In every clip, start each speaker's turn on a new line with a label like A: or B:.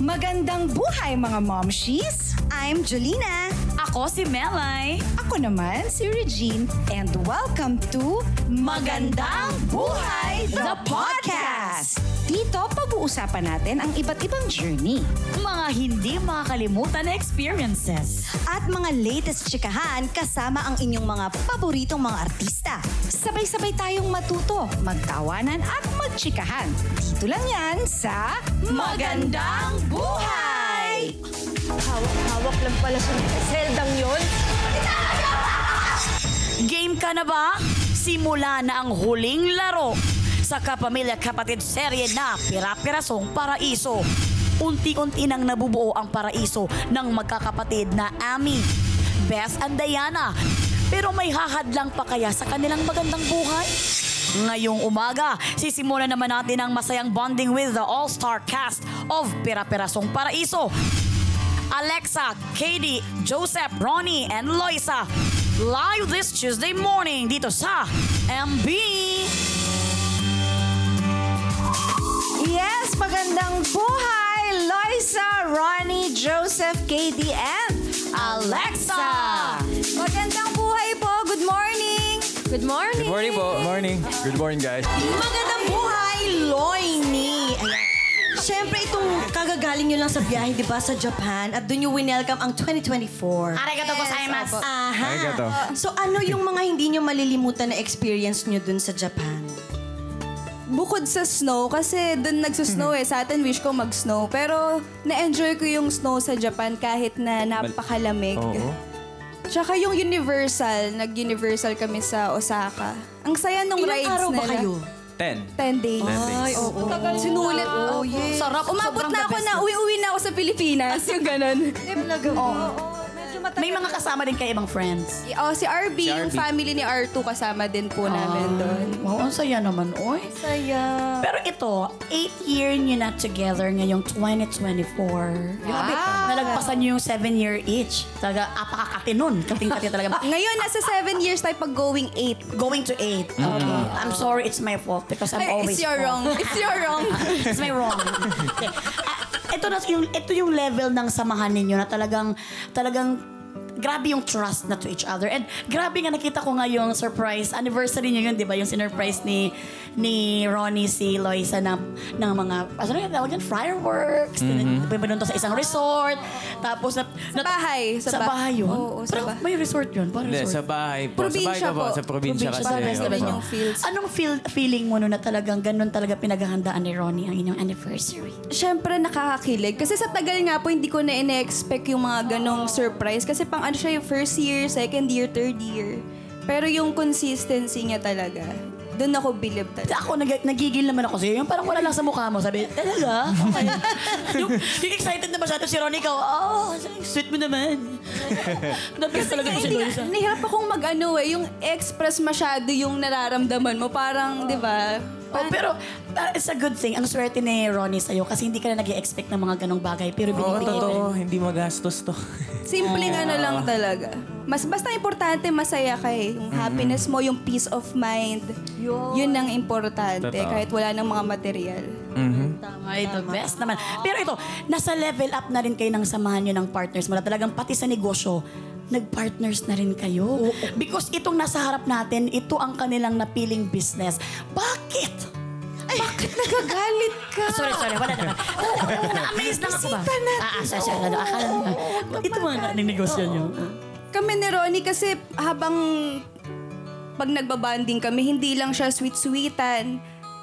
A: Magandang buhay mga momshies!
B: I'm Jolina.
C: Ako si Melay.
A: Ako naman si Regine and welcome to
C: Magandang Buhay, the podcast!
A: Dito pag-uusapan natin ang iba't ibang journey.
C: Mga hindi makakalimutan na experiences.
B: At mga latest chikahan kasama ang inyong mga paboritong mga artista.
A: Sabay-sabay tayong matuto, magtawanan at magchikahan. Dito lang yan sa
C: Magandang Buhay!
D: Hawak-hawak lang pala sa seldang yon.
C: Game ka na ba? Simula na ang huling laro sa Kapamilya Kapatid serye na Pira-Pirasong Paraiso. Unti-unti nang nabubuo ang paraiso ng magkakapatid na Ami, Bess and Diana. Pero may hahadlang pa kaya sa kanilang magandang buhay? Ngayong umaga, sisimulan naman natin ang masayang bonding with the all-star cast of Pira-Pirasong Paraiso. Alexa, Katie, Joseph, Ronnie, and Loisa. Live this Tuesday morning dito sa MB.
A: Yes, magandang buhay! Loisa, Ronnie, Joseph, Katie, and
C: Alexa!
A: Magandang buhay po! Good morning!
D: Good morning.
E: Good morning po. Morning. Good morning, guys.
B: Magandang buhay, Loini! Ayan. Siyempre, itong kagagaling nyo lang sa biyahe, di ba, sa Japan. At doon nyo winelcome ang 2024.
C: Arigato gozaimasu.
B: Aha.
E: Arigato.
B: So ano yung mga hindi nyo malilimutan na experience nyo dun sa Japan?
F: Bukod sa snow, kasi doon nagsusnow eh. Sa atin, wish ko mag-snow. Pero na-enjoy ko yung snow sa Japan kahit na napakalamig.
E: Oo.
F: Tsaka yung Universal, nag-Universal kami sa Osaka. Ang saya nung
B: Ilang
F: rides
B: araw ba
F: nila.
B: kayo?
E: Ten.
F: 10 days.
E: Ten days.
B: oo.
F: Sinulit. Oh, yes.
C: Sarap.
F: Umabot
C: Sobrang
F: na
C: the
F: ako
C: best
F: na uwi-uwi na ako sa Pilipinas. yung ganun.
C: May mga kasama din kayo ibang friends.
F: oh, si RB,
E: Si
F: yung
E: RB.
F: family ni R2 kasama din po namin doon.
C: Wow, ang saya naman, oy.
B: Saya.
C: Pero ito, 8 year nyo na together ngayong 2024. Grabe, nalagpasan nyo yung 7 year each. Talaga, apakakati nun. Kating-kati talaga.
F: Ngayon, nasa 7 years tayo pag going 8.
C: Going to 8. Okay. I'm sorry, it's my fault because I'm always
F: It's your
C: fault.
F: wrong. It's your wrong.
C: It's my wrong. Okay. Ah, ito na yung ito yung level ng samahan ninyo na talagang talagang grabe yung trust na to each other. And grabe nga nakita ko nga yung surprise anniversary niyo yun, 'di ba? Yung sinurprise ni ni Ronnie si Loisa ng ng mga ano yung tawag yan? fireworks. Mm-hmm. to sa isang resort. Tapos na,
F: Sa bahay,
C: Sa,
F: sa ba-
C: bahay yun.
F: Oo, sa
C: Pero
F: bahay.
C: may resort yun. Parang
E: Hindi,
C: resort.
E: sa bahay po.
F: Probinsya
E: sa bahay ko
F: po.
E: Sa probinsya kasi.
F: Probinsya. Parehas
E: opo.
F: naman yung fields.
C: Anong feel, feeling mo no na talagang ganun talaga pinaghahandaan ni Ronnie ang inyong anniversary?
F: Siyempre, nakakakilig. Kasi sa tagal nga po, hindi ko na ine-expect yung mga ganong surprise. Kasi pang ano siya yung first year, second year, third year. Pero yung consistency niya talaga, doon ako believe talaga.
C: Ako, nag- nagigil naman ako sa'yo. Yung parang wala lang sa mukha mo. Sabi, talaga? Okay. yung, yung excited na masyado si Ronnie, ikaw, oh, sweet mo naman. Nabis talaga ko si
F: Hindi,
C: Loisa.
F: nahirap akong mag-ano eh, yung express masyado yung nararamdaman mo. Parang, di ba?
C: Oh, pero uh, it's a good thing. Ang swerte ni Ronnie sa'yo kasi hindi ka na nag expect ng mga ganong bagay. Pero
E: Oo,
C: binibigay
E: totoo.
C: mo.
E: Hindi magastos to.
F: Simpleng ano lang talaga. Mas basta importante masaya ka eh. Yung happiness mo, yung peace of mind. Yun ang importante
E: Totoo.
F: kahit wala ng mga material.
E: Mhm.
C: Ay, the best naman. Pero ito, nasa level up na rin kayo ng samahan nyo ng partners mo na talagang pati sa negosyo, nag-partners na rin kayo. Because itong nasa harap natin, ito ang kanilang napiling business. Bakit? Bakit nagagalit ka? sorry, sorry. Wala na. Na-amaze lang ako ba? Ah, ah, sorry, sorry. Ano, akala ah, ito mga ng negosyo nyo.
F: Kami ni Ronnie kasi habang pag nagbabanding kami, hindi lang siya sweet-sweetan.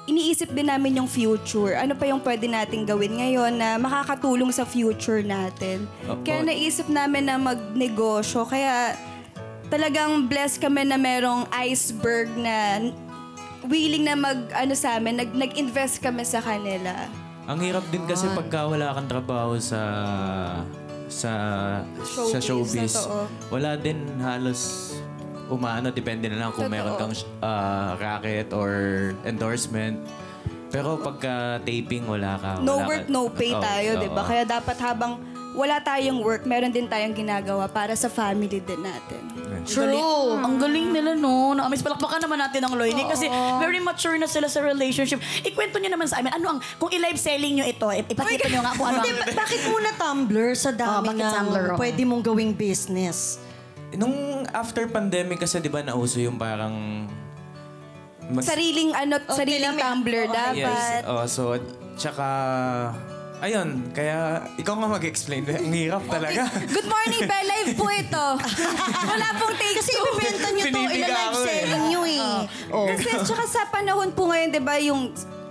F: Iniisip din namin yung future. Ano pa yung pwede nating gawin ngayon na makakatulong sa future natin.
E: Opo.
F: Kaya naisip namin na magnegosyo. Kaya talagang blessed kami na merong iceberg na willing na mag ano sa amin, nag, nag-invest kami sa kanila.
E: Ang hirap din kasi pagka wala kang trabaho sa sa sa
F: Showbiz,
E: showbiz.
F: totoo.
E: Wala din halos umaano depende na lang kung
F: Totoo.
E: meron kang ah, racket or endorsement. Pero pagka taping wala ka.
F: no
E: wala
F: work,
E: ka-
F: no pay tayo,
E: oo.
F: 'di ba? Kaya dapat habang wala tayong work, meron din tayong ginagawa para sa family din natin.
C: True. Ang galing nila, no? Na-amaze. Palakpakan naman natin ang Loy kasi very mature na sila sa relationship. Ikwento nyo naman sa amin, ano ang, kung i-live selling nyo ito, ipakita nyo nga kung ano ang...
B: ba- bakit muna Tumblr sa
C: Oh,
B: dami
C: bakit
B: ng
C: Tumblr, oh?
B: pwede mong gawing business?
E: Nung after pandemic kasi, di ba, nauso yung parang... mag-
F: Sariling ano, sariling
B: kailangan-
F: Tumblr
B: Oo,
F: dapat.
E: Yes. Oh, so, tsaka... Ayun, kaya ikaw nga mag-explain. Ang hirap talaga.
F: Good morning, Bell. Live po ito. Wala pong take
B: Kasi
F: two.
B: ibibenta nyo to,
E: Pinipiga
B: ila-live
E: ako eh.
B: selling nyo eh. Oh.
F: Kasi tsaka sa panahon po ngayon, di ba, yung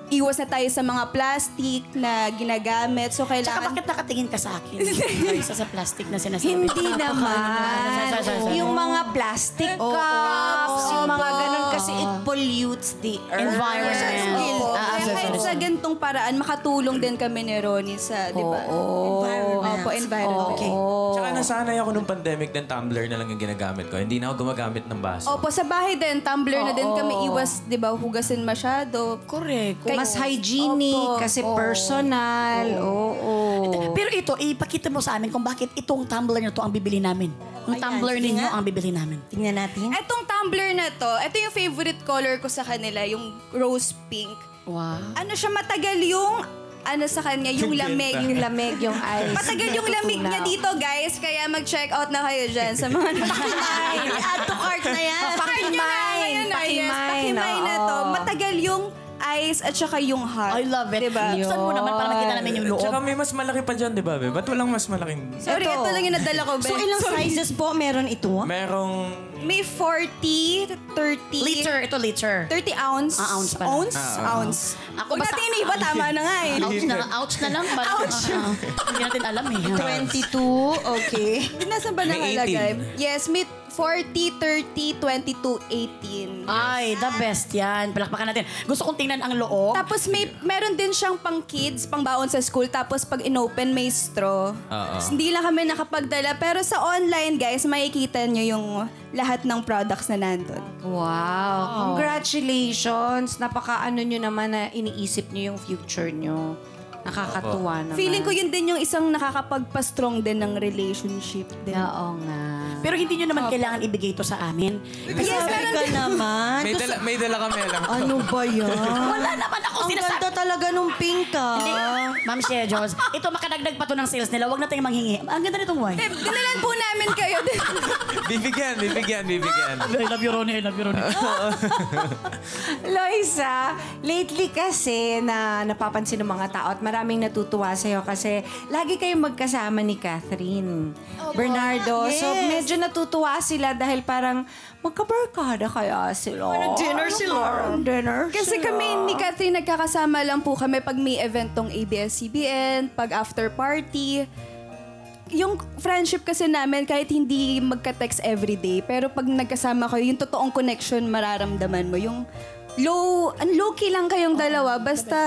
F: iwas na tayo sa mga plastic na ginagamit. So,
C: Tsaka
F: kailangan...
C: bakit nakatingin ka sa akin? Isa sa plastic na sinasabi.
G: Hindi naman. Yung mga plastic cups, yung mga ganun kasi it pollutes the earth.
C: Environment. Ah,
F: Kaya kahit
C: sorry.
F: sa gantong paraan, makatulong din kami ni Ronnie sa, di ba?
B: Environment.
F: Opo, environment.
B: Okay.
E: Tsaka nasanay ako nung pandemic ng Tumblr na lang yung ginagamit ko. Hindi na ako gumagamit ng baso.
F: Opo, sa bahay din, tumbler na din kami iwas, di ba, hugasin masyado.
C: Correct.
G: Mas hygienic,
F: Opo.
G: kasi personal. Oo.
C: Pero ito, ipakita mo sa amin kung bakit itong tumbler na to ang bibili namin. Yung
B: Ayan,
C: tumbler
B: sige
C: ninyo
B: nga.
C: ang bibili namin.
B: Tingnan natin.
F: Etong tumbler na to, ito yung favorite color ko sa kanila, yung rose pink.
C: Wow.
F: Ano siya, matagal yung, ano sa kanya, yung lamig.
G: Yung lamig, yung ice.
F: Matagal yung lamig niya dito, guys. Kaya mag-check out na kayo dyan sa mga.
B: I-add to cart na yan.
F: Pakimay.
G: Pakimay,
F: Pakimay na to.
G: oo.
F: Matagal yung ice at saka yung hot.
C: I love it.
F: Diba?
C: Buksan mo naman para makita namin yung loob.
E: Tsaka may mas malaki pa dyan, di ba, be? Ba't walang mas malaking...
F: Sorry, ito, lang yung nadala ko, Ben.
B: So ilang
F: Sorry.
B: sizes po meron ito?
E: Merong...
F: May 40, 30...
C: Liter, ito liter.
F: 30 ounce.
C: Ah, ounce pala.
F: Ounce?
E: Ah,
F: ounce.
C: Ako
F: Huwag
C: basta-
F: natin iniba, tama na nga eh.
C: Ouch na, ouch na lang. Parang,
F: Ouch.
C: ah, ah. hindi natin alam eh.
B: 22, okay.
F: Nasaan ba nakalagay? Yes, may 40, 30, 22, 18.
C: Ay, the best yan. Palakpakan natin. Gusto kong tingnan ang loob.
F: Tapos may meron din siyang pang kids, pang baon sa school. Tapos pag inopen may straw.
E: Oo.
F: Hindi lang kami nakapagdala. Pero sa online, guys, makikita nyo yung lahat ng products na nandun.
G: Wow. Congratulations. Napaka ano nyo naman na iniisip nyo yung future nyo. Nakakatuwa naman.
F: Feeling ko yun din yung isang nakakapagpa-strong din ng relationship din.
G: Oo nga.
C: Pero hindi nyo naman kailangan ibigay ito sa amin.
B: Yes, meron ka naman.
E: May dala, may dala kami alam.
B: Ano ba yan?
C: Wala naman ako
B: Ang
C: sinasabi.
B: ganda talaga nung pink ah.
C: Ma'am Shea Jones, ito makadagdag pa to ng sales nila. Huwag na tayong manghingi. Ang ganda nitong wine.
F: Eh, dinalan po namin kayo.
E: Bibigyan, bibigyan, bibigyan.
C: I love you, Ronnie. I love you, Ronnie.
G: Loisa, lately kasi na napapansin ng mga tao at maraming natutuwa sa'yo kasi lagi kayong magkasama ni Catherine Bernardo. So medyo natutuwa sila dahil parang magkabarkada kaya sila.
B: dinner sila.
G: Dinner
F: Kasi kami ni Catherine nagkakasama lang po kami pag may event tong ABS-CBN, pag after party. Yung friendship kasi namin, kahit hindi magka-text everyday, pero pag nagkasama kayo, yung totoong connection mararamdaman mo. Yung low, ang low-key lang kayong dalawa, basta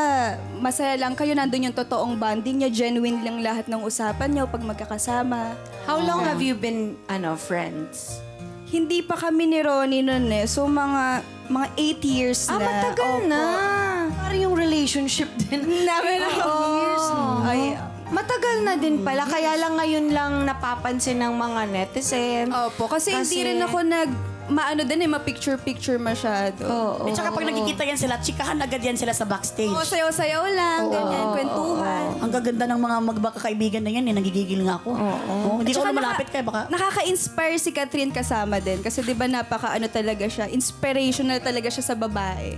F: masaya lang kayo, nandun yung totoong bonding niya, genuine lang lahat ng usapan niyo pag magkakasama.
G: How long have you been ano friends?
F: Hindi pa kami ni Ronnie nun eh. So, mga mga 8 years
G: Ah,
F: na.
G: matagal
F: Opo.
G: na.
B: Parang yung relationship din.
F: Namin years. Ay,
G: Matagal na din pala, kaya lang ngayon lang napapansin ng mga netizen.
F: Opo, kasi, hindi
G: Kasi-
F: rin ako nag maano din eh, ma-picture-picture masyado.
G: Oo.
C: At saka pag nakikita yan sila, chikahan agad yan sila sa backstage.
F: Oo, sayaw-sayaw lang, ganyan, kwentuhan.
C: Ang gaganda ng mga magkakaibigan na yan, eh, nagigigil nga ako. Oo. Hindi
F: At
C: ko
F: saka
C: na malapit
F: naka-
C: kaya baka...
F: Nakaka-inspire si Catherine kasama din. Kasi di ba napaka ano talaga siya, inspirational talaga siya sa babae.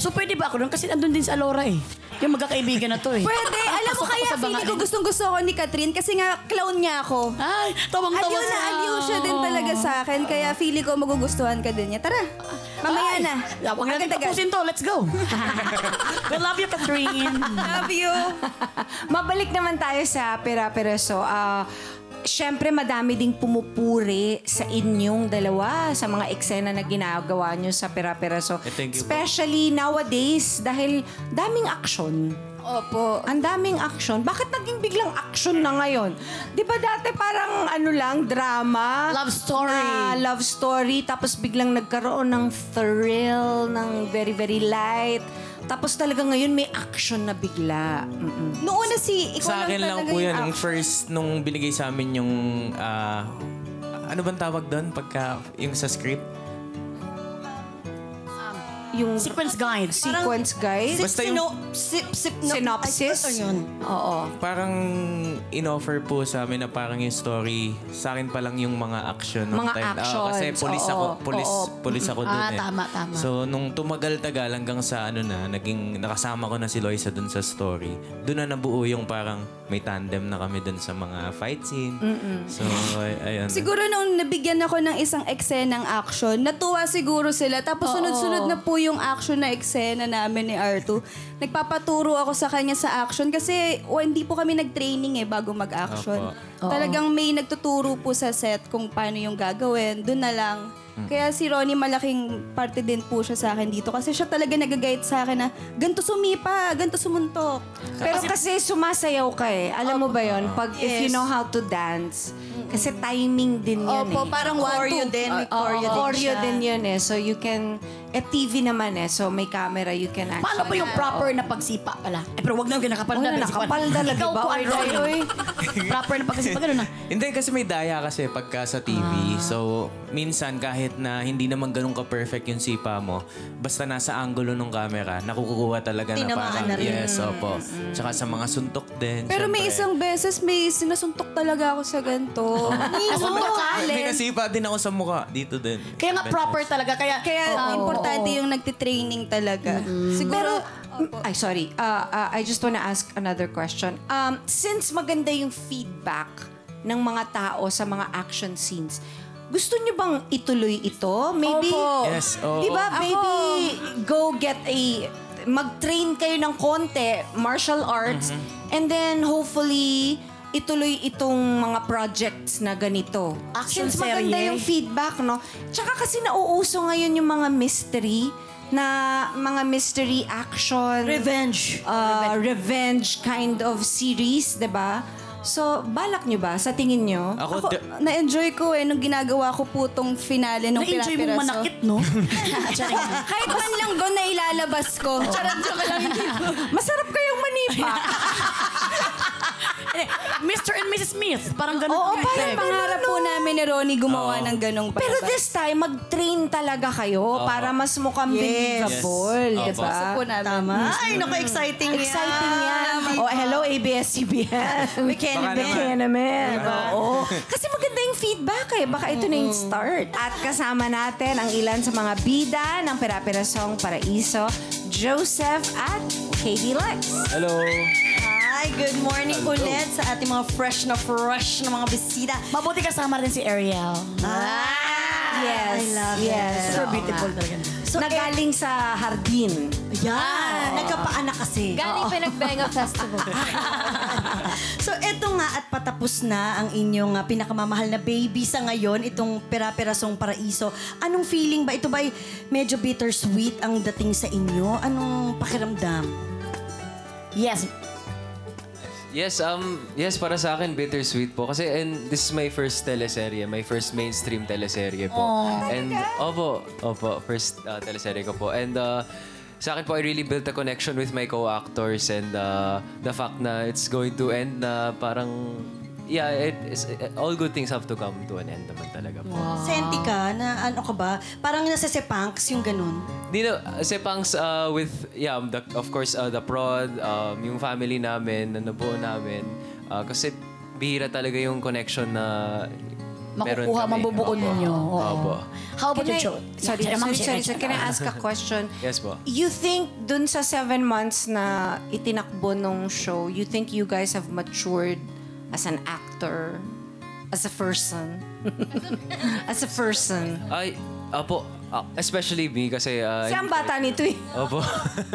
C: So pwede ba ako doon? Kasi andun din sa Alora eh. Yung magkakaibigan na to eh.
F: Pwede, alam mo
C: Pasok ako
F: kaya
C: sa
F: feeling ko gustong gusto ko ni Catherine kasi nga clown niya ako.
C: Ay, tawang-tawa
F: Aliw na
C: siya.
F: aliw siya din talaga sa akin. Kaya feeling ko magugustuhan ka din niya. Tara, mamaya
C: Ay,
F: na.
C: Huwag natin
F: Agad-agad.
C: tapusin to. Let's go. We love you, Catherine.
F: Love you.
G: Mabalik naman tayo sa pera-peraso. Ah, Siyempre, madami ding pumupuri sa inyong dalawa sa mga eksena na ginagawa nyo sa pera-peraso.
E: Eh, thank you po.
G: Especially nowadays, dahil daming action.
F: Opo.
G: Ang daming action. Bakit naging biglang action na ngayon? Di ba dati parang ano lang, drama?
C: Love story.
G: Na love story. Tapos biglang nagkaroon ng thrill, ng very, very light. Tapos talaga ngayon may action na bigla. Mm-mm.
F: Noong una si, ikaw
E: Sa akin lang
F: talaga
E: po yun. Yung first, nung binigay sa amin yung... ah, ano bang tawag doon? Pagka, yung sa script?
G: Yung
C: Sequence guide.
G: sequence guide.
E: Basta yung-
B: Sino, sip, sip, no,
G: Synopsis?
B: Ay, ano yun?
G: Oo.
E: Parang in-offer po sa amin na parang yung story, sa akin pa lang yung mga action. nung
G: Mga
E: time. Oo,
G: actions,
E: kasi police
G: oo,
E: ako, police,
G: oo.
E: police ako dun
C: Ah,
E: eh.
C: tama, tama.
E: So, nung tumagal-tagal hanggang sa ano na, naging nakasama ko na si Loisa dun sa story, dun na nabuo yung parang may tandem na kami dun sa mga fight scene. So, ay- ayun.
F: Siguro nung nabigyan ako ng isang eksenang action, natuwa siguro sila. Tapos sunod-sunod na po yung action na eksena namin ni Artu. Nagpapaturo ako sa kanya sa action kasi o, hindi po kami nag-training eh bago mag-action.
E: Opo.
F: Talagang may nagtuturo po sa set kung paano yung gagawin. Doon na lang. Kaya si Ronnie malaking parte din po siya sa akin dito. Kasi siya talaga nag-guide sa akin na ganito sumipa, ganito sumuntok.
G: Pero kasi sumasayaw ka eh. Alam mo ba yon Pag if you know how to dance, kasi timing din yun
F: Opo,
G: eh.
F: parang one,
B: Choreo
F: two.
B: din. May
G: Oo,
B: choreo din
G: choreo
B: siya.
G: din yun eh. So you can, eh TV naman eh. So may camera, you can actually.
C: Paano ba yung proper na pagsipa pala? Eh, pero wag na yung nakapal
G: Wala, nakapal talaga
C: Ikaw
G: ba? Oy, Roy, oy.
C: proper na pagsipa, ganun na.
E: Hindi, kasi may daya kasi pagka sa TV. So, minsan kahit na hindi naman ganun ka-perfect yung sipa mo, basta nasa angulo ng camera, nakukuha talaga na
B: Tinamaan
E: parang,
B: na rin.
E: yes, opo. Tsaka sa mga suntok din.
F: Pero may
E: syempre.
F: isang beses, may sinasuntok talaga ako sa ganito.
C: Nasuntok ka?
E: May nasipa din ako sa mukha. Dito din.
C: Kaya nga proper talaga. Kaya,
F: Kaya
C: Oo.
F: Importante yung nagtitraining talaga. Siguro,
G: Ay, sorry. Uh, uh, I just wanna ask another question. Um, since maganda yung feedback ng mga tao sa mga action scenes, gusto niyo bang ituloy ito? Maybe,
F: Opo.
E: Yes, oo.
G: di ba? Maybe go get a, mag-train kayo ng konti, martial arts, and then hopefully, ituloy itong mga projects na ganito.
C: Action
G: Since maganda
C: serye.
G: yung feedback, no? Tsaka kasi nauuso ngayon yung mga mystery na mga mystery action
B: Revenge.
G: uh, revenge kind of series, 'di ba? So, balak nyo ba? Sa tingin nyo?
E: Ako,
F: ako,
E: di-
F: na-enjoy ko eh nung ginagawa ko po tong finale ng
C: na-enjoy mong
F: Pira-Piraso.
C: manakit, no?
F: Kahit man lang doon na ilalabas ko. Charot joke lang.
G: Masarap kayong manipa.
C: Mr. and Mrs. Smith. Parang ganun.
G: Oo, parang
C: concept.
F: Pangarap po namin ni Ronnie gumawa ng ganong
G: Pero
F: palabas.
G: this time, mag-train talaga kayo para mas mukhang believable,
E: Yes.
G: di ba?
F: Gusto po namin.
B: Tama. Ay, naku, exciting yan.
G: Exciting yan. Oh, hello, ABS-CBN.
B: We can
E: Baka naman.
G: naman. Oo. Kasi maganda yung feedback eh. Baka ito na yung start. At kasama natin ang ilan sa mga bida ng Pera-Perasong Paraiso, Joseph at Katie Lex.
E: Hello.
B: Hi, good morning ulit sa ating mga fresh na fresh na mga bisita.
C: Mabuti kasama rin si Ariel.
G: Yes.
B: I love
G: yes.
B: it.
C: Super beautiful talaga.
B: So,
G: Nagaling sa hardin.
B: Yan, nagkapaanak kasi.
D: Galing Pinagbenga Festival.
B: So, eto nga at patapos na ang inyong ah, pinakamamahal na baby sa ngayon, itong Pera-Perasong Paraiso. Anong feeling ba? Ito ba medyo bittersweet ang dating sa inyo? Anong pakiramdam?
C: Yes.
H: Yes, um, yes, para sa akin, bittersweet po. Kasi, and this is my first teleserye, my first mainstream teleserye po. and, opo, opo, first uh, teleserye ko po. And, uh, sa akin po, I really built a connection with my co-actors and uh, the fact na it's going to end na parang, yeah, it, is, all good things have to come to an end naman talaga po.
B: Senti ka na ano ka ba? Parang nasa sepanks yung ganun.
H: Dino, Sepangs uh, with, yeah, the, of course, uh, the prod, um, yung family namin, na nabuo namin. Uh, kasi bihira talaga yung connection na meron
C: Makukuha,
H: kami.
C: mabubuo
H: Opo.
C: ninyo. Oo.
H: Opo.
C: How about
G: I-
C: show?
G: Sorry,
C: Yeah,
G: sorry, sorry, sorry. Can I ask a question?
H: Yes po.
G: You think dun sa seven months na itinakbo nung show, you think you guys have matured as an actor, as a person? as a person.
H: Ay, opo. Ah, especially me kasi... Uh,
G: Siya ang bata nito eh.
H: Opo.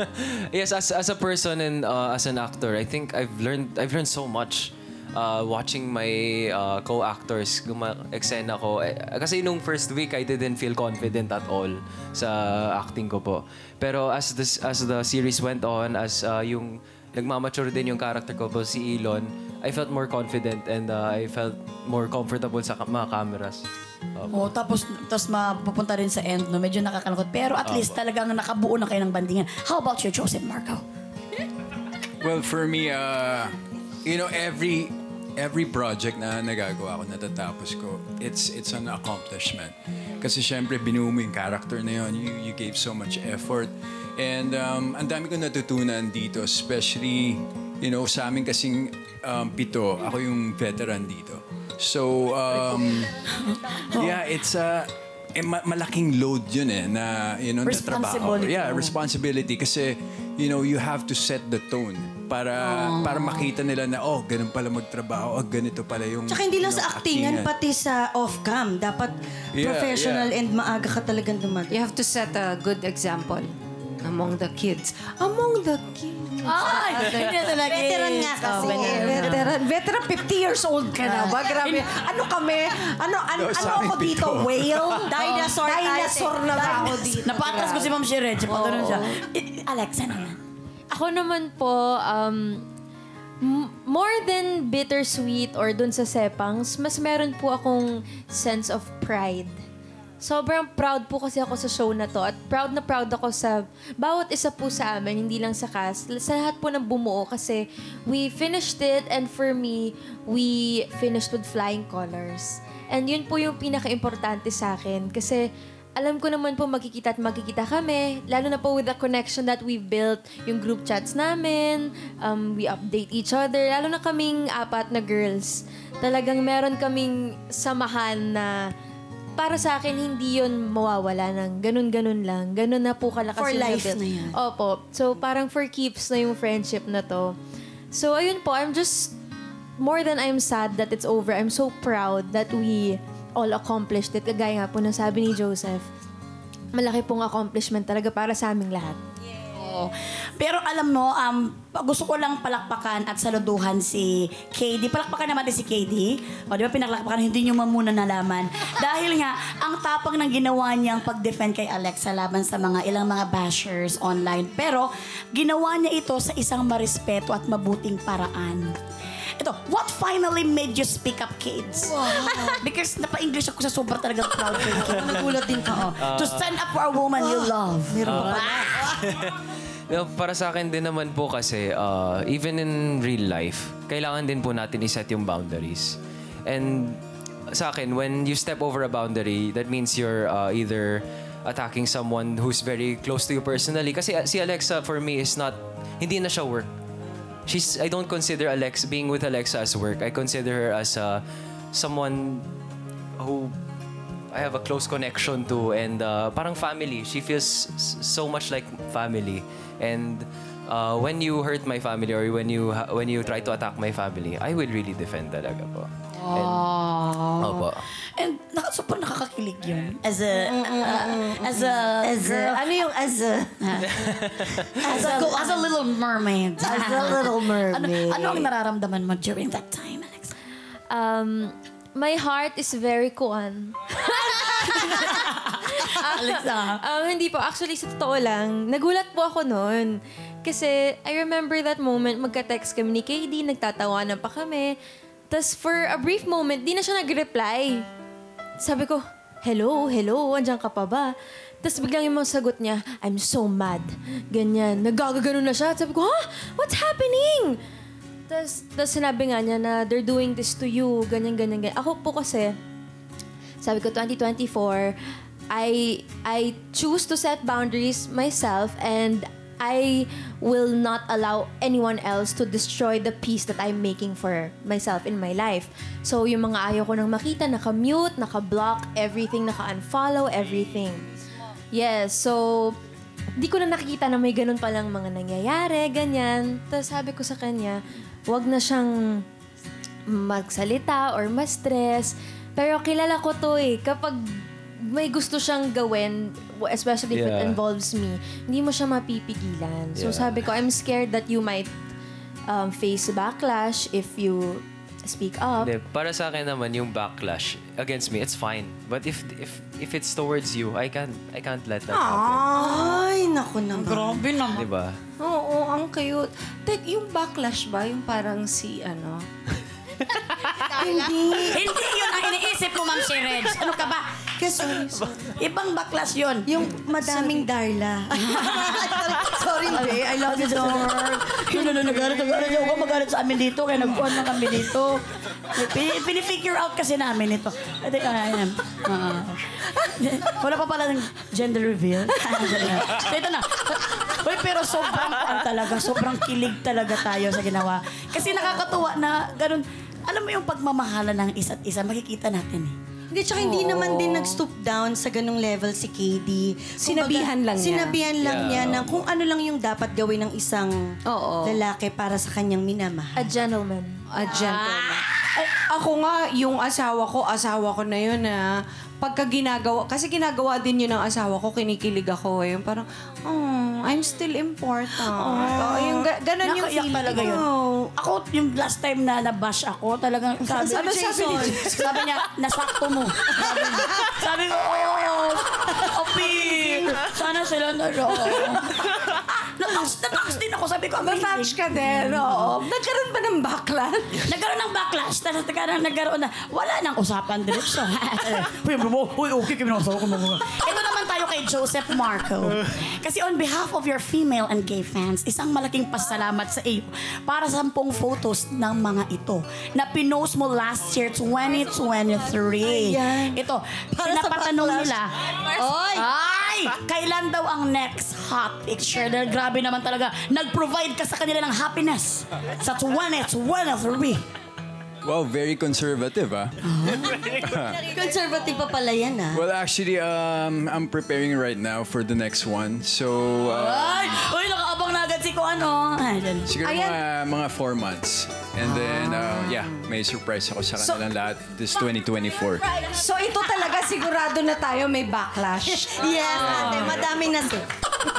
H: yes, as as a person and uh, as an actor, I think I've learned I've learned so much uh, watching my uh, co-actors guma eksena ko. Eh, kasi nung first week I didn't feel confident at all sa acting ko po. Pero as this as the series went on, as uh, yung nagmamature din yung character ko po si Elon, I felt more confident and uh, I felt more comfortable sa ka- mga cameras.
C: Oh,
H: Opo.
C: tapos tapos mapupunta rin sa end, no? Medyo nakakalungkot. Pero at least talagang nakabuo na kayo ng bandingan. How about you, Joseph Marco?
I: Well, for me, uh, you know, every every project na nagagawa ko, natatapos ko, it's it's an accomplishment. Kasi syempre, binuo mo yung character na yun. You, you gave so much effort. And um, ang dami ko natutunan dito, especially, you know, sa amin kasing um, pito, ako yung veteran dito. So, um, yeah, it's a... eh, ma- malaking load yun eh, na, you know, na trabaho.
C: Responsibility.
I: Yeah, responsibility. Kasi, you know, you have to set the tone para para makita nila na, oh, ganun pala magtrabaho, oh, ganito pala yung...
B: Tsaka hindi lang sa actingan,
I: actingan.
B: pati sa off-cam. Dapat
I: Yeah,
B: professional
I: yeah.
B: and maaga ka talagang dumating.
G: You have to set a good example among the kids. Among the kids.
C: Ay! Hindi na talaga.
B: Veteran nga kasi.
G: Veteran, veteran, 50 years old ka na ba? Grabe. Ano kami? Ano, ano,
I: No,
G: ano ako dito?
I: pito.
G: Whale?
B: Dinosaur tayo.
G: Dinosaur na ba ako dito?
C: Napatras ko si Ma'am Sherry. Siya pa ganun siya. Eh, Alexa naman.
D: Ako naman po, um, m- more than bittersweet or dun sa sepangs, mas meron po akong sense of pride. Sobrang proud po kasi ako sa show na to at proud na proud ako sa bawat isa po sa amin, hindi lang sa cast, sa lahat po ng bumuo kasi we finished it and for me, we finished with flying colors. And yun po yung pinaka-importante sa akin kasi alam ko naman po magkikita at magkikita kami, lalo na po with the connection that we built, yung group chats namin, um, we update each other, lalo na kaming apat na girls. Talagang meron kaming samahan na para sa akin, hindi yon mawawala ng ganun-ganun lang. Ganun na po kalakas
B: For
D: yung
B: life na yan.
D: Opo. So, parang for keeps na yung friendship na to. So, ayun po, I'm just, more than I'm sad that it's over, I'm so proud that we all accomplished it. Kagaya nga po ng sabi ni Joseph, malaki pong accomplishment talaga para sa aming lahat.
C: Oo. Pero alam mo, um, gusto ko lang palakpakan at saluduhan si KD. Palakpakan naman din si KD. O, di ba pinaklakpakan, hindi nyo man muna nalaman. Dahil nga, ang tapang ng ginawa niyang pag-defend kay Alexa laban sa mga ilang mga bashers online. Pero, ginawa niya ito sa isang marespeto at mabuting paraan. Ito, what finally made you speak up, kids? Because napa-English ako sa sobrang talagang proud kay. Nagulat din ako. to stand up for a woman you love. Meron pa ba?
H: No, para sa akin din naman po kasi, uh, even in real life, kailangan din po natin iset yung boundaries. And sa akin, when you step over a boundary, that means you're uh, either attacking someone who's very close to you personally. Kasi uh, si Alexa, for me, is not, hindi na siya work. She's, I don't consider Alex, being with Alexa as work. I consider her as uh, someone who I have a close connection to and uh, parang family. She feels so much like family. And uh, when you hurt my family or when you when you try to attack my family, I will really defend talaga po. And, Opo.
C: And naka, super nakakakilig yun. As a, uh, as a, as a,
G: Ano yung as a...
C: as a, as a little mermaid.
G: As a little
C: ano,
G: mermaid.
C: ano ang nararamdaman mo during that time, Alex?
D: Um, my heart is very kuan.
C: Alexa.
D: Um, hindi po. Actually, sa totoo lang, nagulat po ako noon. Kasi I remember that moment, magka-text kami ni KD, nagtatawanan pa kami. Tapos for a brief moment, di na siya nag-reply. Sabi ko, hello, hello, andyan ka pa ba? Tapos biglang yung mga sagot niya, I'm so mad. Ganyan. Nagagagano na siya. Sabi ko, ha? What's happening? Tapos, tapos sinabi nga niya na they're doing this to you. Ganyan, ganyan, ganyan. Ako po kasi, sabi ko 2024 I I choose to set boundaries myself and I will not allow anyone else to destroy the peace that I'm making for myself in my life. So, yung mga ayaw ko nang makita, naka-mute, naka-block, everything, naka-unfollow, everything. Yes, so, di ko na nakikita na may ganun palang mga nangyayari, ganyan. Tapos sabi ko sa kanya, wag na siyang magsalita or ma-stress. Pero kilala ko to eh. Kapag may gusto siyang gawin, especially if it
H: Yeah.
D: involves me, hindi mo siya mapipigilan. So
H: Yeah.
D: sabi ko, I'm scared that you might um, face backlash if you speak up.
H: Hindi, para sa akin naman yung backlash against me, it's fine. But if if if it's towards you, I can't I can't let that happen.
B: Ay, naku naman.
C: Grabe naman.
H: 'Di ba?
G: Oo, ang cute. Tek, yung backlash ba? Yung parang si ano?
C: Hindi yun ang iniisip mo, Ma'am Reg. Ano ka ba?
B: Kasi,
C: Ibang baklas yun.
B: yung madaming Darla. Sorry, Be. I love you, Dor.
C: Yun na nagalit. Nagalit ako magalit sa amin dito. Kaya nagkuhan na kami dito. Pini- Pinifigure out kasi namin ito. Ate ka na yan. Ah. wala pa pala ng gender reveal. so ito na. Uy, pero sobrang kuhan talaga. Sobrang kilig talaga tayo sa ginawa. Kasi nakakatuwa na ganun. Alam mo yung pagmamahala ng isa't isa, makikita natin eh.
B: Hindi, tsaka hindi naman din nag-stoop down sa ganung level si KD.
G: Sinabihan lang niya.
B: Sinabihan lang
H: Yeah.
B: niya ng kung ano lang yung dapat gawin ng isang
G: Oo.
B: lalaki para sa kanyang minamahal.
D: A gentleman.
G: A gentleman. Ay, ako nga, yung asawa ko, asawa ko na yun na pagka ginagawa, kasi ginagawa din yun ng asawa ko, kinikilig ako eh. Yung parang, oh, I'm still important. Oh, yung ga- ganun yung
C: Nakaiyak
G: feeling.
C: talaga yun.
G: Oh.
C: Ako, yung last time na nabash ako, talagang sabi,
B: Ano sabi ni
C: sabi niya, nasakto mo. Sabi, niya. sabi ko, oh, Opi, sana sila na natouch din ako. Sabi ko,
G: Natouch ka din, oo. Nagkaroon ba ng backlash?
C: Nagkaroon ng backlash. Tapos nagkaroon, nagkaroon na, wala nang usapan diretso. Uy, mo, uy, okay, kami nakasawa ko mo. Ito naman tayo kay Joseph Marco. Kasi on behalf of your female and gay fans, isang malaking pasalamat sa iyo para sa sampung photos ng mga ito na pinost mo last year, 2023. Ito, pinapatanong nila,
B: Oy!
C: ay, kailan daw ang next hot picture? Dahil grabe naman talaga, nag-provide ka sa kanila ng happiness sa 2023.
I: Wow, very conservative, ah.
B: Conservative pa pala yan, ah.
I: Well, actually, um, I'm preparing right now for the next one. So, uh,
C: Ay! Uy, nakaabang na agad si ko ano. Ay, dyan.
I: siguro mga, mga four months. And then, uh, yeah, may surprise ako sa kanilang lahat this 2024.
G: So ito talaga sigurado na tayo may backlash.
B: Yes, ate. Madami na si.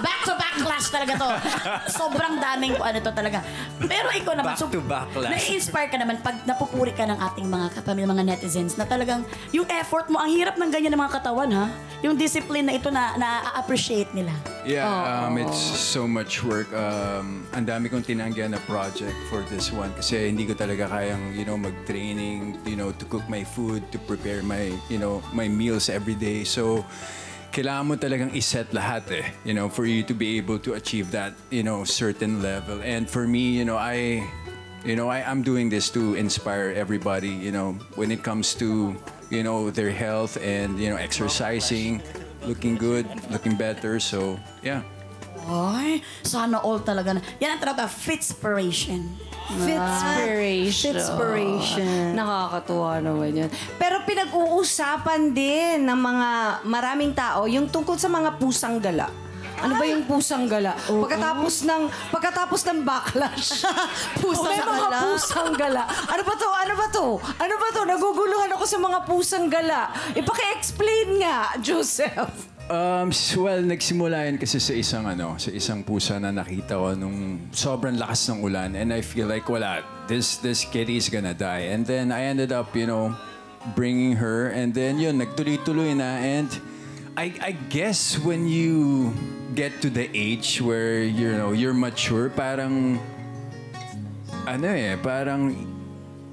C: Back to backlash talaga to. Sobrang daming ano to talaga. Pero ikaw naman,
E: Back to backlash.
C: na-inspire ka naman pag napupuri ka ng ating mga kapamilya, mga netizens na talagang yung effort mo, ang hirap ng ganyan ng mga katawan ha. Yung discipline na ito na na-appreciate nila.
I: Yeah, um, it's so much work. Um, ang dami kong tinanggihan na project for this one kasi hindi ko talaga kayang, you know, mag-training, you know, to cook my food, to prepare my, you know, my meals every day. So, kailangan mo talagang iset lahat eh, you know, for you to be able to achieve that, you know, certain level. And for me, you know, I, you know, I, I'm doing this to inspire everybody, you know, when it comes to, you know, their health and, you know, exercising, looking good, looking better. So, yeah.
C: Ay, sana all talaga na. Yan ang tinatawag, fitspiration.
G: Fitspiration.
B: Fitspiration.
G: Nakakatuwa naman yun. Pero pinag-uusapan din ng mga maraming tao yung tungkol sa mga pusang gala. Ano ba yung pusang gala? Pagkatapos ng pagkatapos ng backlash. pusang may mga
B: gala?
G: pusang gala. Ano ba to? Ano ba to? Ano ba to? Naguguluhan ako sa mga pusang gala. Ipaki-explain nga, Joseph.
I: Um, s- well, nagsimula yan kasi sa isang ano, sa isang pusa na nakita ko nung sobrang lakas ng ulan and I feel like wala, this this kitty is gonna die. And then I ended up, you know, bringing her and then yun, nagtuloy-tuloy na and I I guess when you get to the age where you know, you're mature, parang ano eh, parang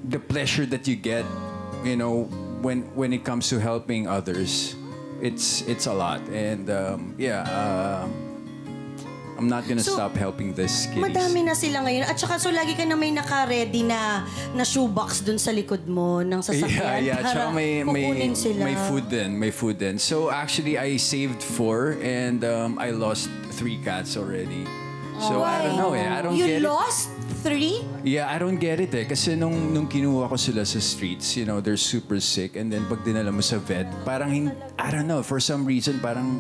I: the pleasure that you get, you know, when when it comes to helping others, it's it's a lot. And um, yeah, um, I'm not gonna
B: So,
I: stop helping this kitties.
B: Madami na sila ngayon. At saka, so lagi ka na may naka-ready na, na shoebox dun sa likod mo ng sasakyan.
I: Yeah, yeah.
B: para
I: Tsaka may, may,
B: kukunin sila.
I: may food din. May food din. So actually, I saved four and um, I lost three cats already. So I don't know eh. I don't
G: You
I: get it.
G: lost three?
I: Yeah, I don't get it eh. Kasi nung, nung kinuha ko sila sa streets, you know, they're super sick. And then pag dinala mo sa vet, parang, hin- I don't know, for some reason, parang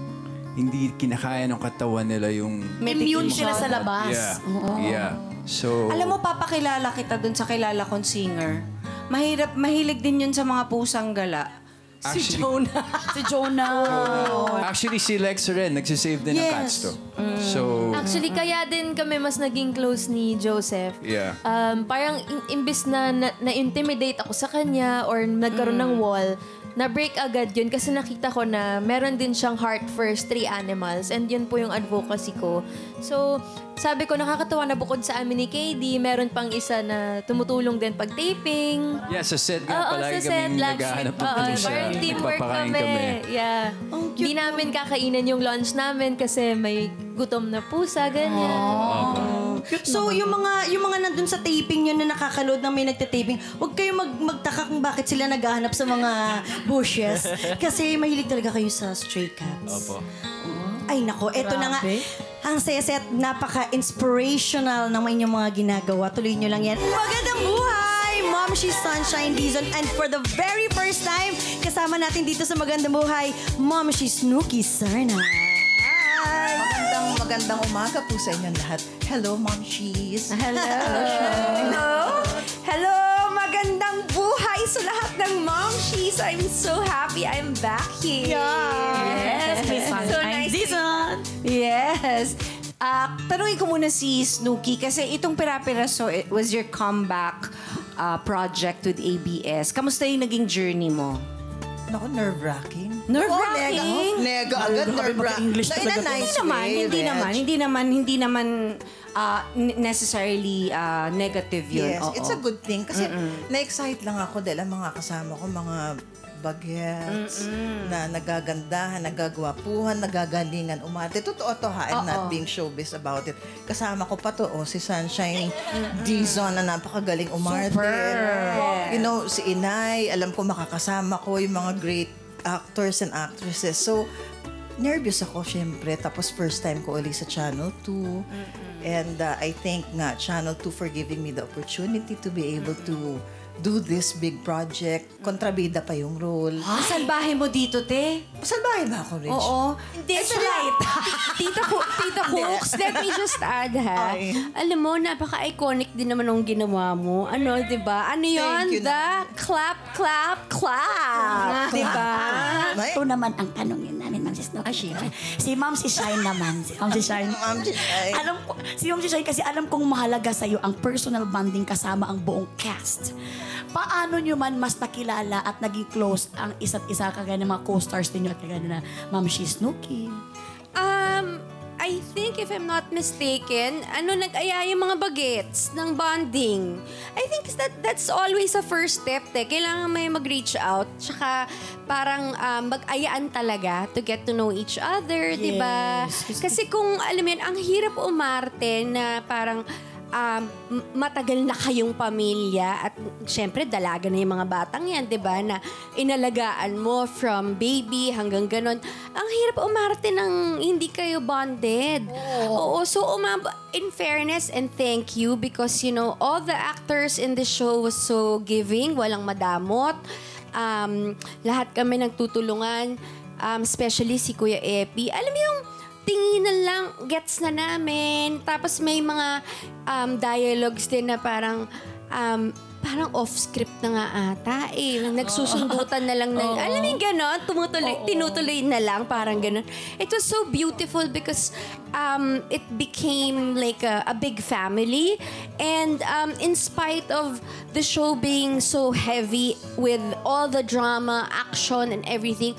I: hindi kinakaya ng katawan nila yung...
C: Immune sila sa labas.
I: Yeah. Yeah. So...
G: Alam mo, papakilala kita dun sa kilala kong singer. Mahirap, mahilig din yun sa mga pusang gala.
I: Actually,
C: Si Jonah.
I: actually si Lex rin, nagsisave din ng
B: Yes.
I: cats to. So,
D: Actually, kaya din kami mas naging close ni Joseph.
I: Yeah.
D: Um, parang in- imbis na, na, na-intimidate ako sa kanya or nagkaroon ng wall, na-break agad yun kasi nakita ko na meron din siyang heart for stray animals and yun po yung advocacy ko. So, sabi ko, nakakatawa na bukod sa amin ni KD, meron pang isa na tumutulong din pag taping.
I: yeah, sa set nga,
D: Oo,
I: palagi
D: sa set,
I: kaming
D: lagi.
I: naghahanap ng
D: Oo,
I: pulis.
D: parang teamwork
I: Nagpapakain
D: kami. Yeah.
B: Ang cute
D: Hindi namin kakainin yung lunch namin kasi may gutom na pusa, ganyan.
B: So, yung mga yung mga nandun sa taping yun na nakakaload ng may nagte-taping, huwag kayo mag magtaka kung bakit sila naghahanap sa mga bushes. Kasi mahilig talaga kayo sa stray cats.
H: Opo.
B: Ay nako, eto na nga. Ang saya-saya at napaka-inspirational ng inyong mga ginagawa. Tuloy nyo lang yan. Magandang buhay! Mom, she's Sunshine Dizon. And for the very first time, kasama natin dito sa Magandang Buhay, Mom, she's Snooki Sarna.
J: Magandang magandang umaga po sa inyong lahat. Hello, Mom Cheese.
G: Hello.
F: Hello! Hello! Magandang buhay sa lahat ng mom she's. I'm so happy I'm back here.
C: Yes, Miss
F: So nice.
C: Season.
G: Yes. Ah, tanungin ko muna si Snooki kasi itong Pira-Piraso, it was your comeback ah, project with ABS. Kamusta yung naging journey mo?
J: Naku, nerve-wracking.
G: Nerve-wracking?
J: Oh, nega, nega agad, nerve-wracking.
C: English
J: Na in a nice
G: Hindi naman,
J: way,
G: hindi naman, hindi naman, hindi naman ah, n- necessarily ah, negative yun.
J: Yes,
G: Oo.
J: it's a good thing. Kasi na-excite lang ako dahil ang mga kasama ko, mga bagets, na nagagandahan, nagagwapuhan, nagagalingan, umarte. Totoo to ha, I'm not being showbiz about it. Kasama ko pa to, oh, si Sunshine Dizon na napakagaling umarte. You know, si Inay, alam ko makakasama ko yung mga great actors and actresses. So, nervous ako, syempre. Tapos first time ko ulit sa Channel 2. And uh, I thank nga Channel 2 for giving me the opportunity to be able to do this big project. Kontrabida pa yung role.
G: Ah, salbahe mo dito, te.
J: Salbahe ba ako, Rich?
G: Oo.
J: Hindi, slight.
K: Tita, Ko, Tita Cooks, let me just add ha. Alam mo, napaka-iconic din naman ang ginawa mo. Ano, di ba? Ano
J: Thank you
K: yun? The clap, clap, clap. Di ba?
J: May-
C: Ito naman ang tanongin namin, Ma'am Sis Snooki. Si Ma'am si Shine naman. Si Ma'am si Shine.
J: Ma'am si Shine.
C: Alam ko, si Ma'am si Shine kasi alam kong mahalaga sa'yo ang personal bonding kasama ang buong cast. Paano nyo man mas nakilala at naging close ang isa't isa kagaya ng mga co-stars ninyo at kagaya na Ma'am si Snooki?
K: Um, I think if I'm not mistaken, ano nag-aya yung mga bagets ng bonding. I think that that's always a first step, te. Kailangan may mag-reach out. Tsaka parang um, mag-ayaan talaga to get to know each other, di ba?
C: Yes.
K: Kasi kung, alam mo yun, ang hirap umarte na parang um, matagal na kayong pamilya at syempre dalaga na yung mga batang yan, 'di ba? Na inalagaan mo from baby hanggang ganon. Ang hirap umarte ng hindi kayo bonded. Oo, so umab in fairness and thank you because you know all the actors in the show was so giving, walang madamot. Um, lahat kami nagtutulungan, um, especially si Kuya Epi. Alam mo yung tinginan lang, gets na namin. Tapos may mga um, dialogues din na parang um, parang off-script na nga ata eh. Nagsusundutan na lang na, alam mo gano'n, tumutuloy, tinutuloy na lang, parang gano'n. It was so beautiful because um, it became like a, a big family. And um, in spite of the show being so heavy with all the drama, action, and everything,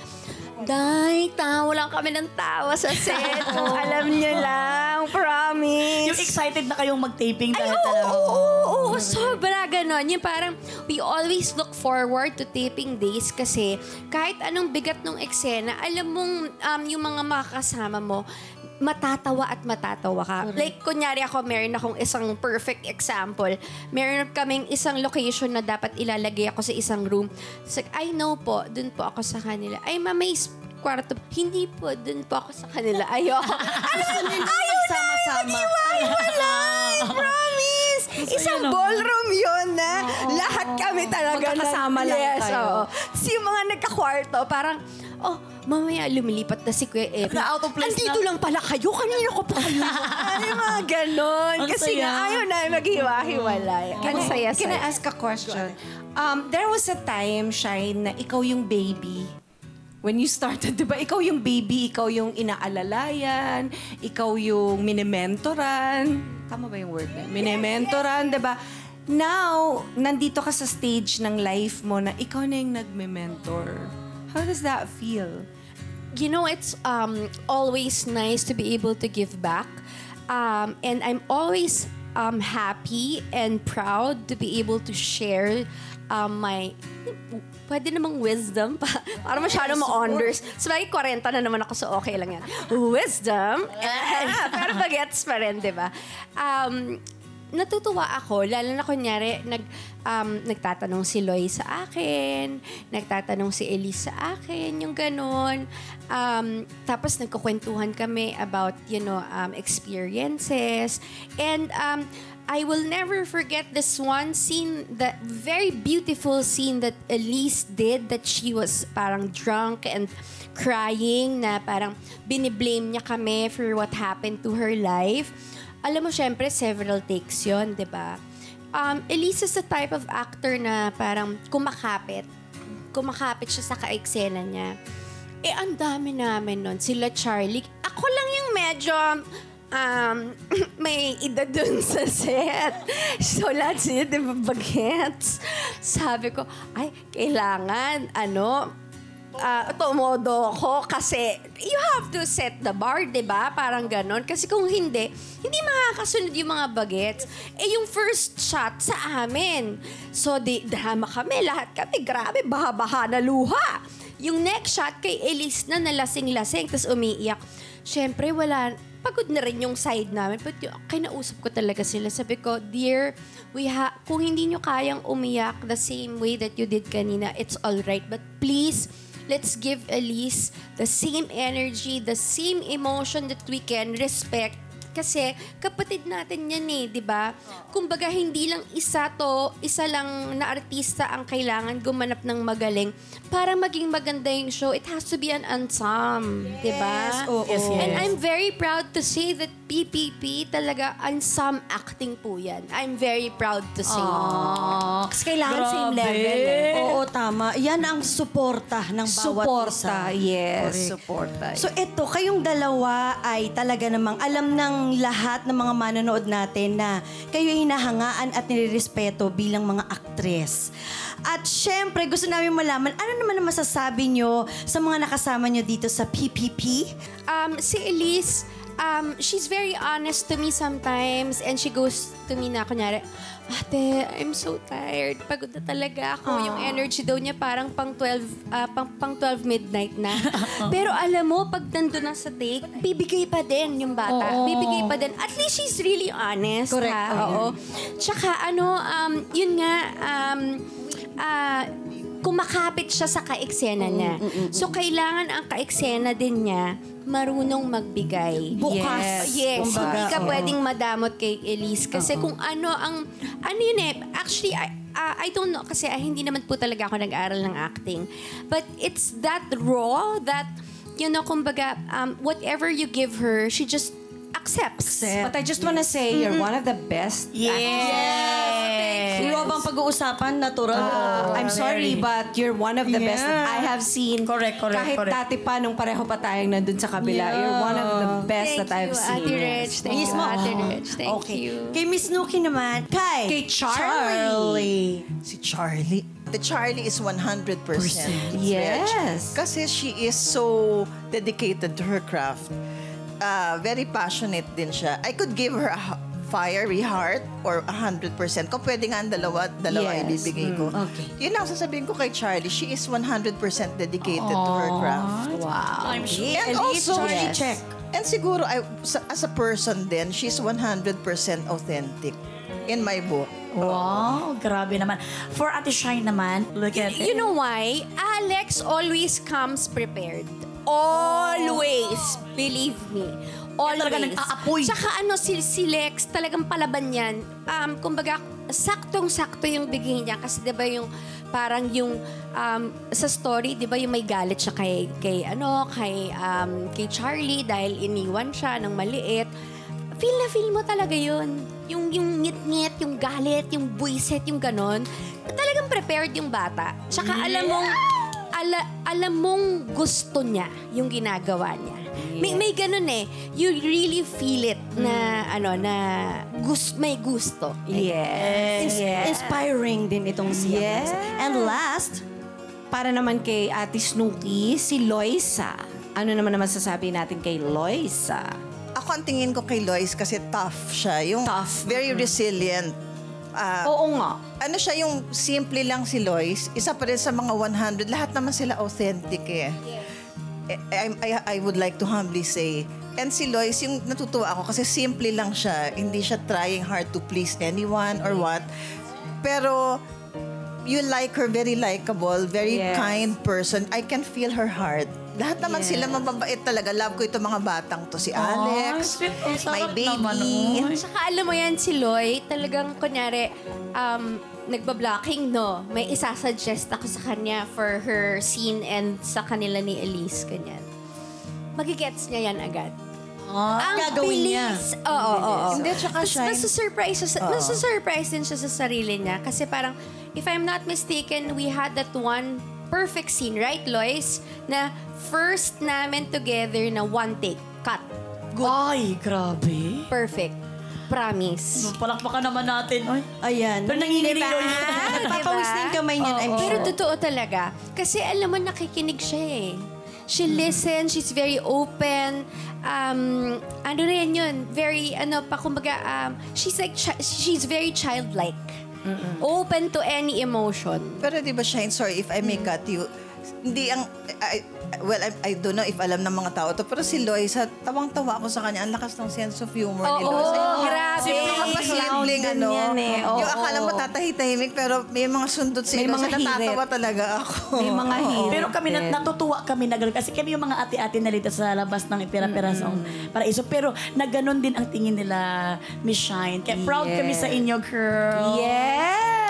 K: Day, tawa lang kami ng tawa sa set. Alam niyo lang, promise.
C: Yung excited na kayong mag-taping
K: Ay,
C: dahil
K: oo,
C: talaga.
K: oo, oo, oo, sobra ganon. Yung parang, we always look forward to taping days kasi kahit anong bigat ng eksena, alam mong um, yung mga makakasama mo, matatawa at matatawa ka. Like, kunyari ako, meron akong isang perfect example. Meron kaming isang location na dapat ilalagay ako sa isang room. So, I know po, dun po ako sa kanila. Ay, ma, may kwarto. Hindi po, dun po ako sa kanila. Ayoko. Ayaw, ayaw
B: Sama-sama.
K: Walay! Promise! Isang ballroom yun na lahat kami talaga
G: Magkakasama
K: na,
G: lang
K: yes,
G: kayo.
K: oo. Tapos yung mga nagkakwarto, parang, oh, mamaya lumilipat na si Kuya Epi.
C: Na out of place
K: Andito
C: na.
K: lang pala kayo. Kanina ko pa kayo. Ay, mga ganon.
C: Ang
K: Kasi
C: saya.
K: nga, ayaw na maghiwa-hiwalay. Ang
G: Can I-
K: saya-saya.
G: Can I ask a question? Um, there was a time, Shine, na ikaw yung baby. When you started, di ba? Ikaw yung baby, ikaw yung inaalalayan, ikaw yung minimentoran. Tama ba yung word na? yun? Minimentoran, di ba? Now, nandito ka sa stage ng life mo na ikaw na yung nagme-mentor. How does that feel?
K: you know, it's um, always nice to be able to give back. Um, and I'm always um, happy and proud to be able to share um, my pwede namang wisdom pa, para masyado ma-honors. So, may 40 na naman ako, so okay lang yan. Wisdom. pero bagets pa rin, di ba? Um, natutuwa ako, lalo na kunyari, nag, um, nagtatanong si Loy sa akin, nagtatanong si Elise sa akin, yung ganun. Um, tapos nagkukwentuhan kami about, you know, um, experiences. And um, I will never forget this one scene, that very beautiful scene that Elise did, that she was parang drunk and crying, na parang biniblame niya kami for what happened to her life. Alam mo, syempre, several takes yon di ba? Um, Elise is the type of actor na parang kumakapit. Kumakapit siya sa kaeksena niya. Eh, ang dami namin nun. Sila Charlie. Ako lang yung medyo um, may edad dun sa set. So, lahat sila, di ba, bagets? Sabi ko, ay, kailangan, ano, ah, tumodo ko kasi you have to set the bar, di ba? Parang ganon. Kasi kung hindi, hindi makakasunod yung mga bagets. Eh, yung first shot sa amin. So, di, drama kami, lahat kami, grabe, baha-baha na luha. Yung next shot kay Elise na nalasing-lasing, tapos umiiyak. Siyempre, wala, pagod na rin yung side namin. But yung, kinausap ko talaga sila. Sabi ko, dear, we ha kung hindi nyo kayang umiyak the same way that you did kanina, it's all right. But please, let's give Elise the same energy, the same emotion that we can respect. Kasi kapatid natin yan eh, di ba? Kumbaga, hindi lang isa to, isa lang na artista ang kailangan gumanap ng magaling para maging maganda yung show. It has to be an ensemble, di ba?
B: oo. Yes, yes.
K: And I'm very proud to say that PPP talaga ensemble acting po yan. I'm very proud to say.
B: Kasi kailangan same
C: Grabe.
B: level. Eh. Oo, tama. Yan ang suporta ng bawat
G: Suporta,
B: isa.
G: yes.
B: Correct.
G: Suporta.
B: So ito, kayong dalawa ay talaga namang alam ng lahat ng mga manonood natin na kayo ay hinahangaan at nirerespeto bilang mga aktres. At syempre, gusto namin malaman, ano naman ang masasabi nyo sa mga nakasama nyo dito sa PPP?
K: Um, si Elise, um, she's very honest to me sometimes and she goes to me na kunyari, Ate, I'm so tired. Pagod na talaga ako. Yung energy daw niya parang pang 12, ah, pang, pang 12 midnight na. Pero alam mo, pag nandun na sa take, bibigay pa din yung bata. Bibigay pa din. At least she's really honest.
B: Correct.
K: Ha? Oo. Tsaka ano, um, yun nga, um, ah, kumakapit siya sa kaeksena niya. So, kailangan ang kaeksena din niya marunong magbigay.
B: Bukas.
K: Yes.
B: Kumbaga,
K: Hindi ka
B: oo.
K: pwedeng madamot kay Elise. Kasi kung ano ang... Ano yun eh, actually, I, ah, I don't know. Kasi ah, hindi naman po talaga ako nag-aral ng acting. But it's that raw, that, you know, kumbaga, um, whatever you give her, she just accepts.
G: But I just wanna say, you're one of the best
B: Yes! Raw bang pag-uusapan? Natural?
G: Uh, I'm sorry, but you're one of the best that I have seen.
C: Correct, correct,
G: Kahit
C: correct.
G: dati pa, nung pareho pa tayong nandun sa kabila, you're one of the best
K: Thank
G: that I've
K: you,
G: seen.
K: Ate Rich. Thank you,
B: Mismo.
K: Ate Rich. Thank
B: okay.
K: you.
B: Kay Miss Nuki naman. Kay,
G: Kay Charlie.
B: Charlie.
J: Si Charlie. The Charlie is 100%.
G: Yes.
J: Kasi she is so dedicated to her craft. Uh, very passionate din siya. I could give her a fiery heart or 100%. Kung pwede nga ang dalawa, dalawa
G: Yes.
J: ibibigay ko.
B: okay.
J: Yun lang sasabihin ko kay Charlie. She is 100% dedicated to her craft.
G: Wow.
C: I'm sure.
J: And
B: Elite
J: also,
B: Charlie
G: Yes.
B: check.
J: And siguro, I, sa- as a person din, she's 100% authentic in my book.
C: Wow, grabe naman. For Ate Shine naman, look at
K: You know why? Alex always comes prepared. Always. Believe me. Always.
C: talaga nag-aapoy.
K: Tsaka ano, si, si Lex, talagang palaban yan. Um, kumbaga, saktong-sakto yung bigay niya kasi 'di ba yung parang yung um, sa story 'di ba yung may galit siya kay kay ano kay um, kay Charlie dahil iniwan siya ng maliit feel na feel mo talaga yun yung yung ngit-ngit yung galit yung buisit yung ganon talagang prepared yung bata tsaka alam mong ala, alam mong gusto niya yung ginagawa niya may may ganun eh you really feel it na ano na gus may gusto
G: Yes.
B: Ins- Inspiring din itong si
G: Yes.
B: And last,
G: Para naman kay Ate Snooki, si Loisa. Ano naman naman sasabi natin kay Loisa?
J: Ako ang tingin ko kay Lois kasi tough siya. Yung
G: Tough.
J: very resilient. Ah,
G: Oo nga.
J: ano siya yung simple lang si Lois, isa pa rin sa mga 100, lahat naman sila authentic eh. Eh, I, I, I would like to humbly say, and si Lois, yung natutuwa ako kasi simple lang siya, hindi siya trying hard to please anyone or what. Pero you like her, very likable, very
G: Yes.
J: kind person. I can feel her heart. Lahat naman sila mababait talaga. Love ko itong mga batang to. Si Alex.
C: Ang
J: my baby.
C: naman nun.
K: Saka alam mo yan, si Loy, talagang kunyari, um, nagba-blocking, no? May isasuggest ako sa kanya for her scene and sa kanila ni Elise, ganyan. Magigets niya yan agad. Ang
B: gagawin niya.
K: bilis. Oo, oo, oo.
J: Hindi, tsaka
K: Tapos
J: siya-
K: nasusurprise, siya sa, nasusurprise din siya sa sarili niya. Kasi parang, if I'm not mistaken, we had that one perfect scene, right, Lois? Na first namin together na one take, cut.
C: Ay, grabe.
K: Perfect. Promise.
C: Palakpakan naman natin. Ay,
B: ayan.
C: Pero nanginginig
B: Diba?
C: yun.
B: Papawis na yung kamay niyan, I'm
K: Pero
B: sure.
K: totoo talaga. Kasi alam mo, nakikinig siya eh. She listens, she's very open. Um, ano rin yun, very, ano pa, kumbaga, um, she's like, chi- she's very childlike. Open to any emotion.
J: Pero di ba, Shine, sorry if I may cut you, hindi ang, I, well, I, I don't know if alam ng mga tao to, pero si Loisa, tawang-tawa ako sa kanya. Ang lakas ng sense of humor ni
K: Oo,
J: Loisa. Yung-
K: grabe.
J: Yung mga
G: Clown
J: pasimpleng ano.
G: eh. Oo.
J: Yung akala mo tatahi-tahimik, pero may mga sundot si
G: May
J: Loisa.
G: mga
J: Natatawa talaga ako.
G: May mga
J: Oo.
G: hirit.
C: Pero kami, nat- natutuwa kami na gano'n. Kasi kami yung mga ate-ate na rito sa labas ng Pira-Pirasong Paraiso. Pero na gano'n din ang tingin nila, Miss Shine. Kaya proud kami sa inyo, girl.
B: Yes!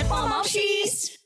C: ulit, mga Momshies!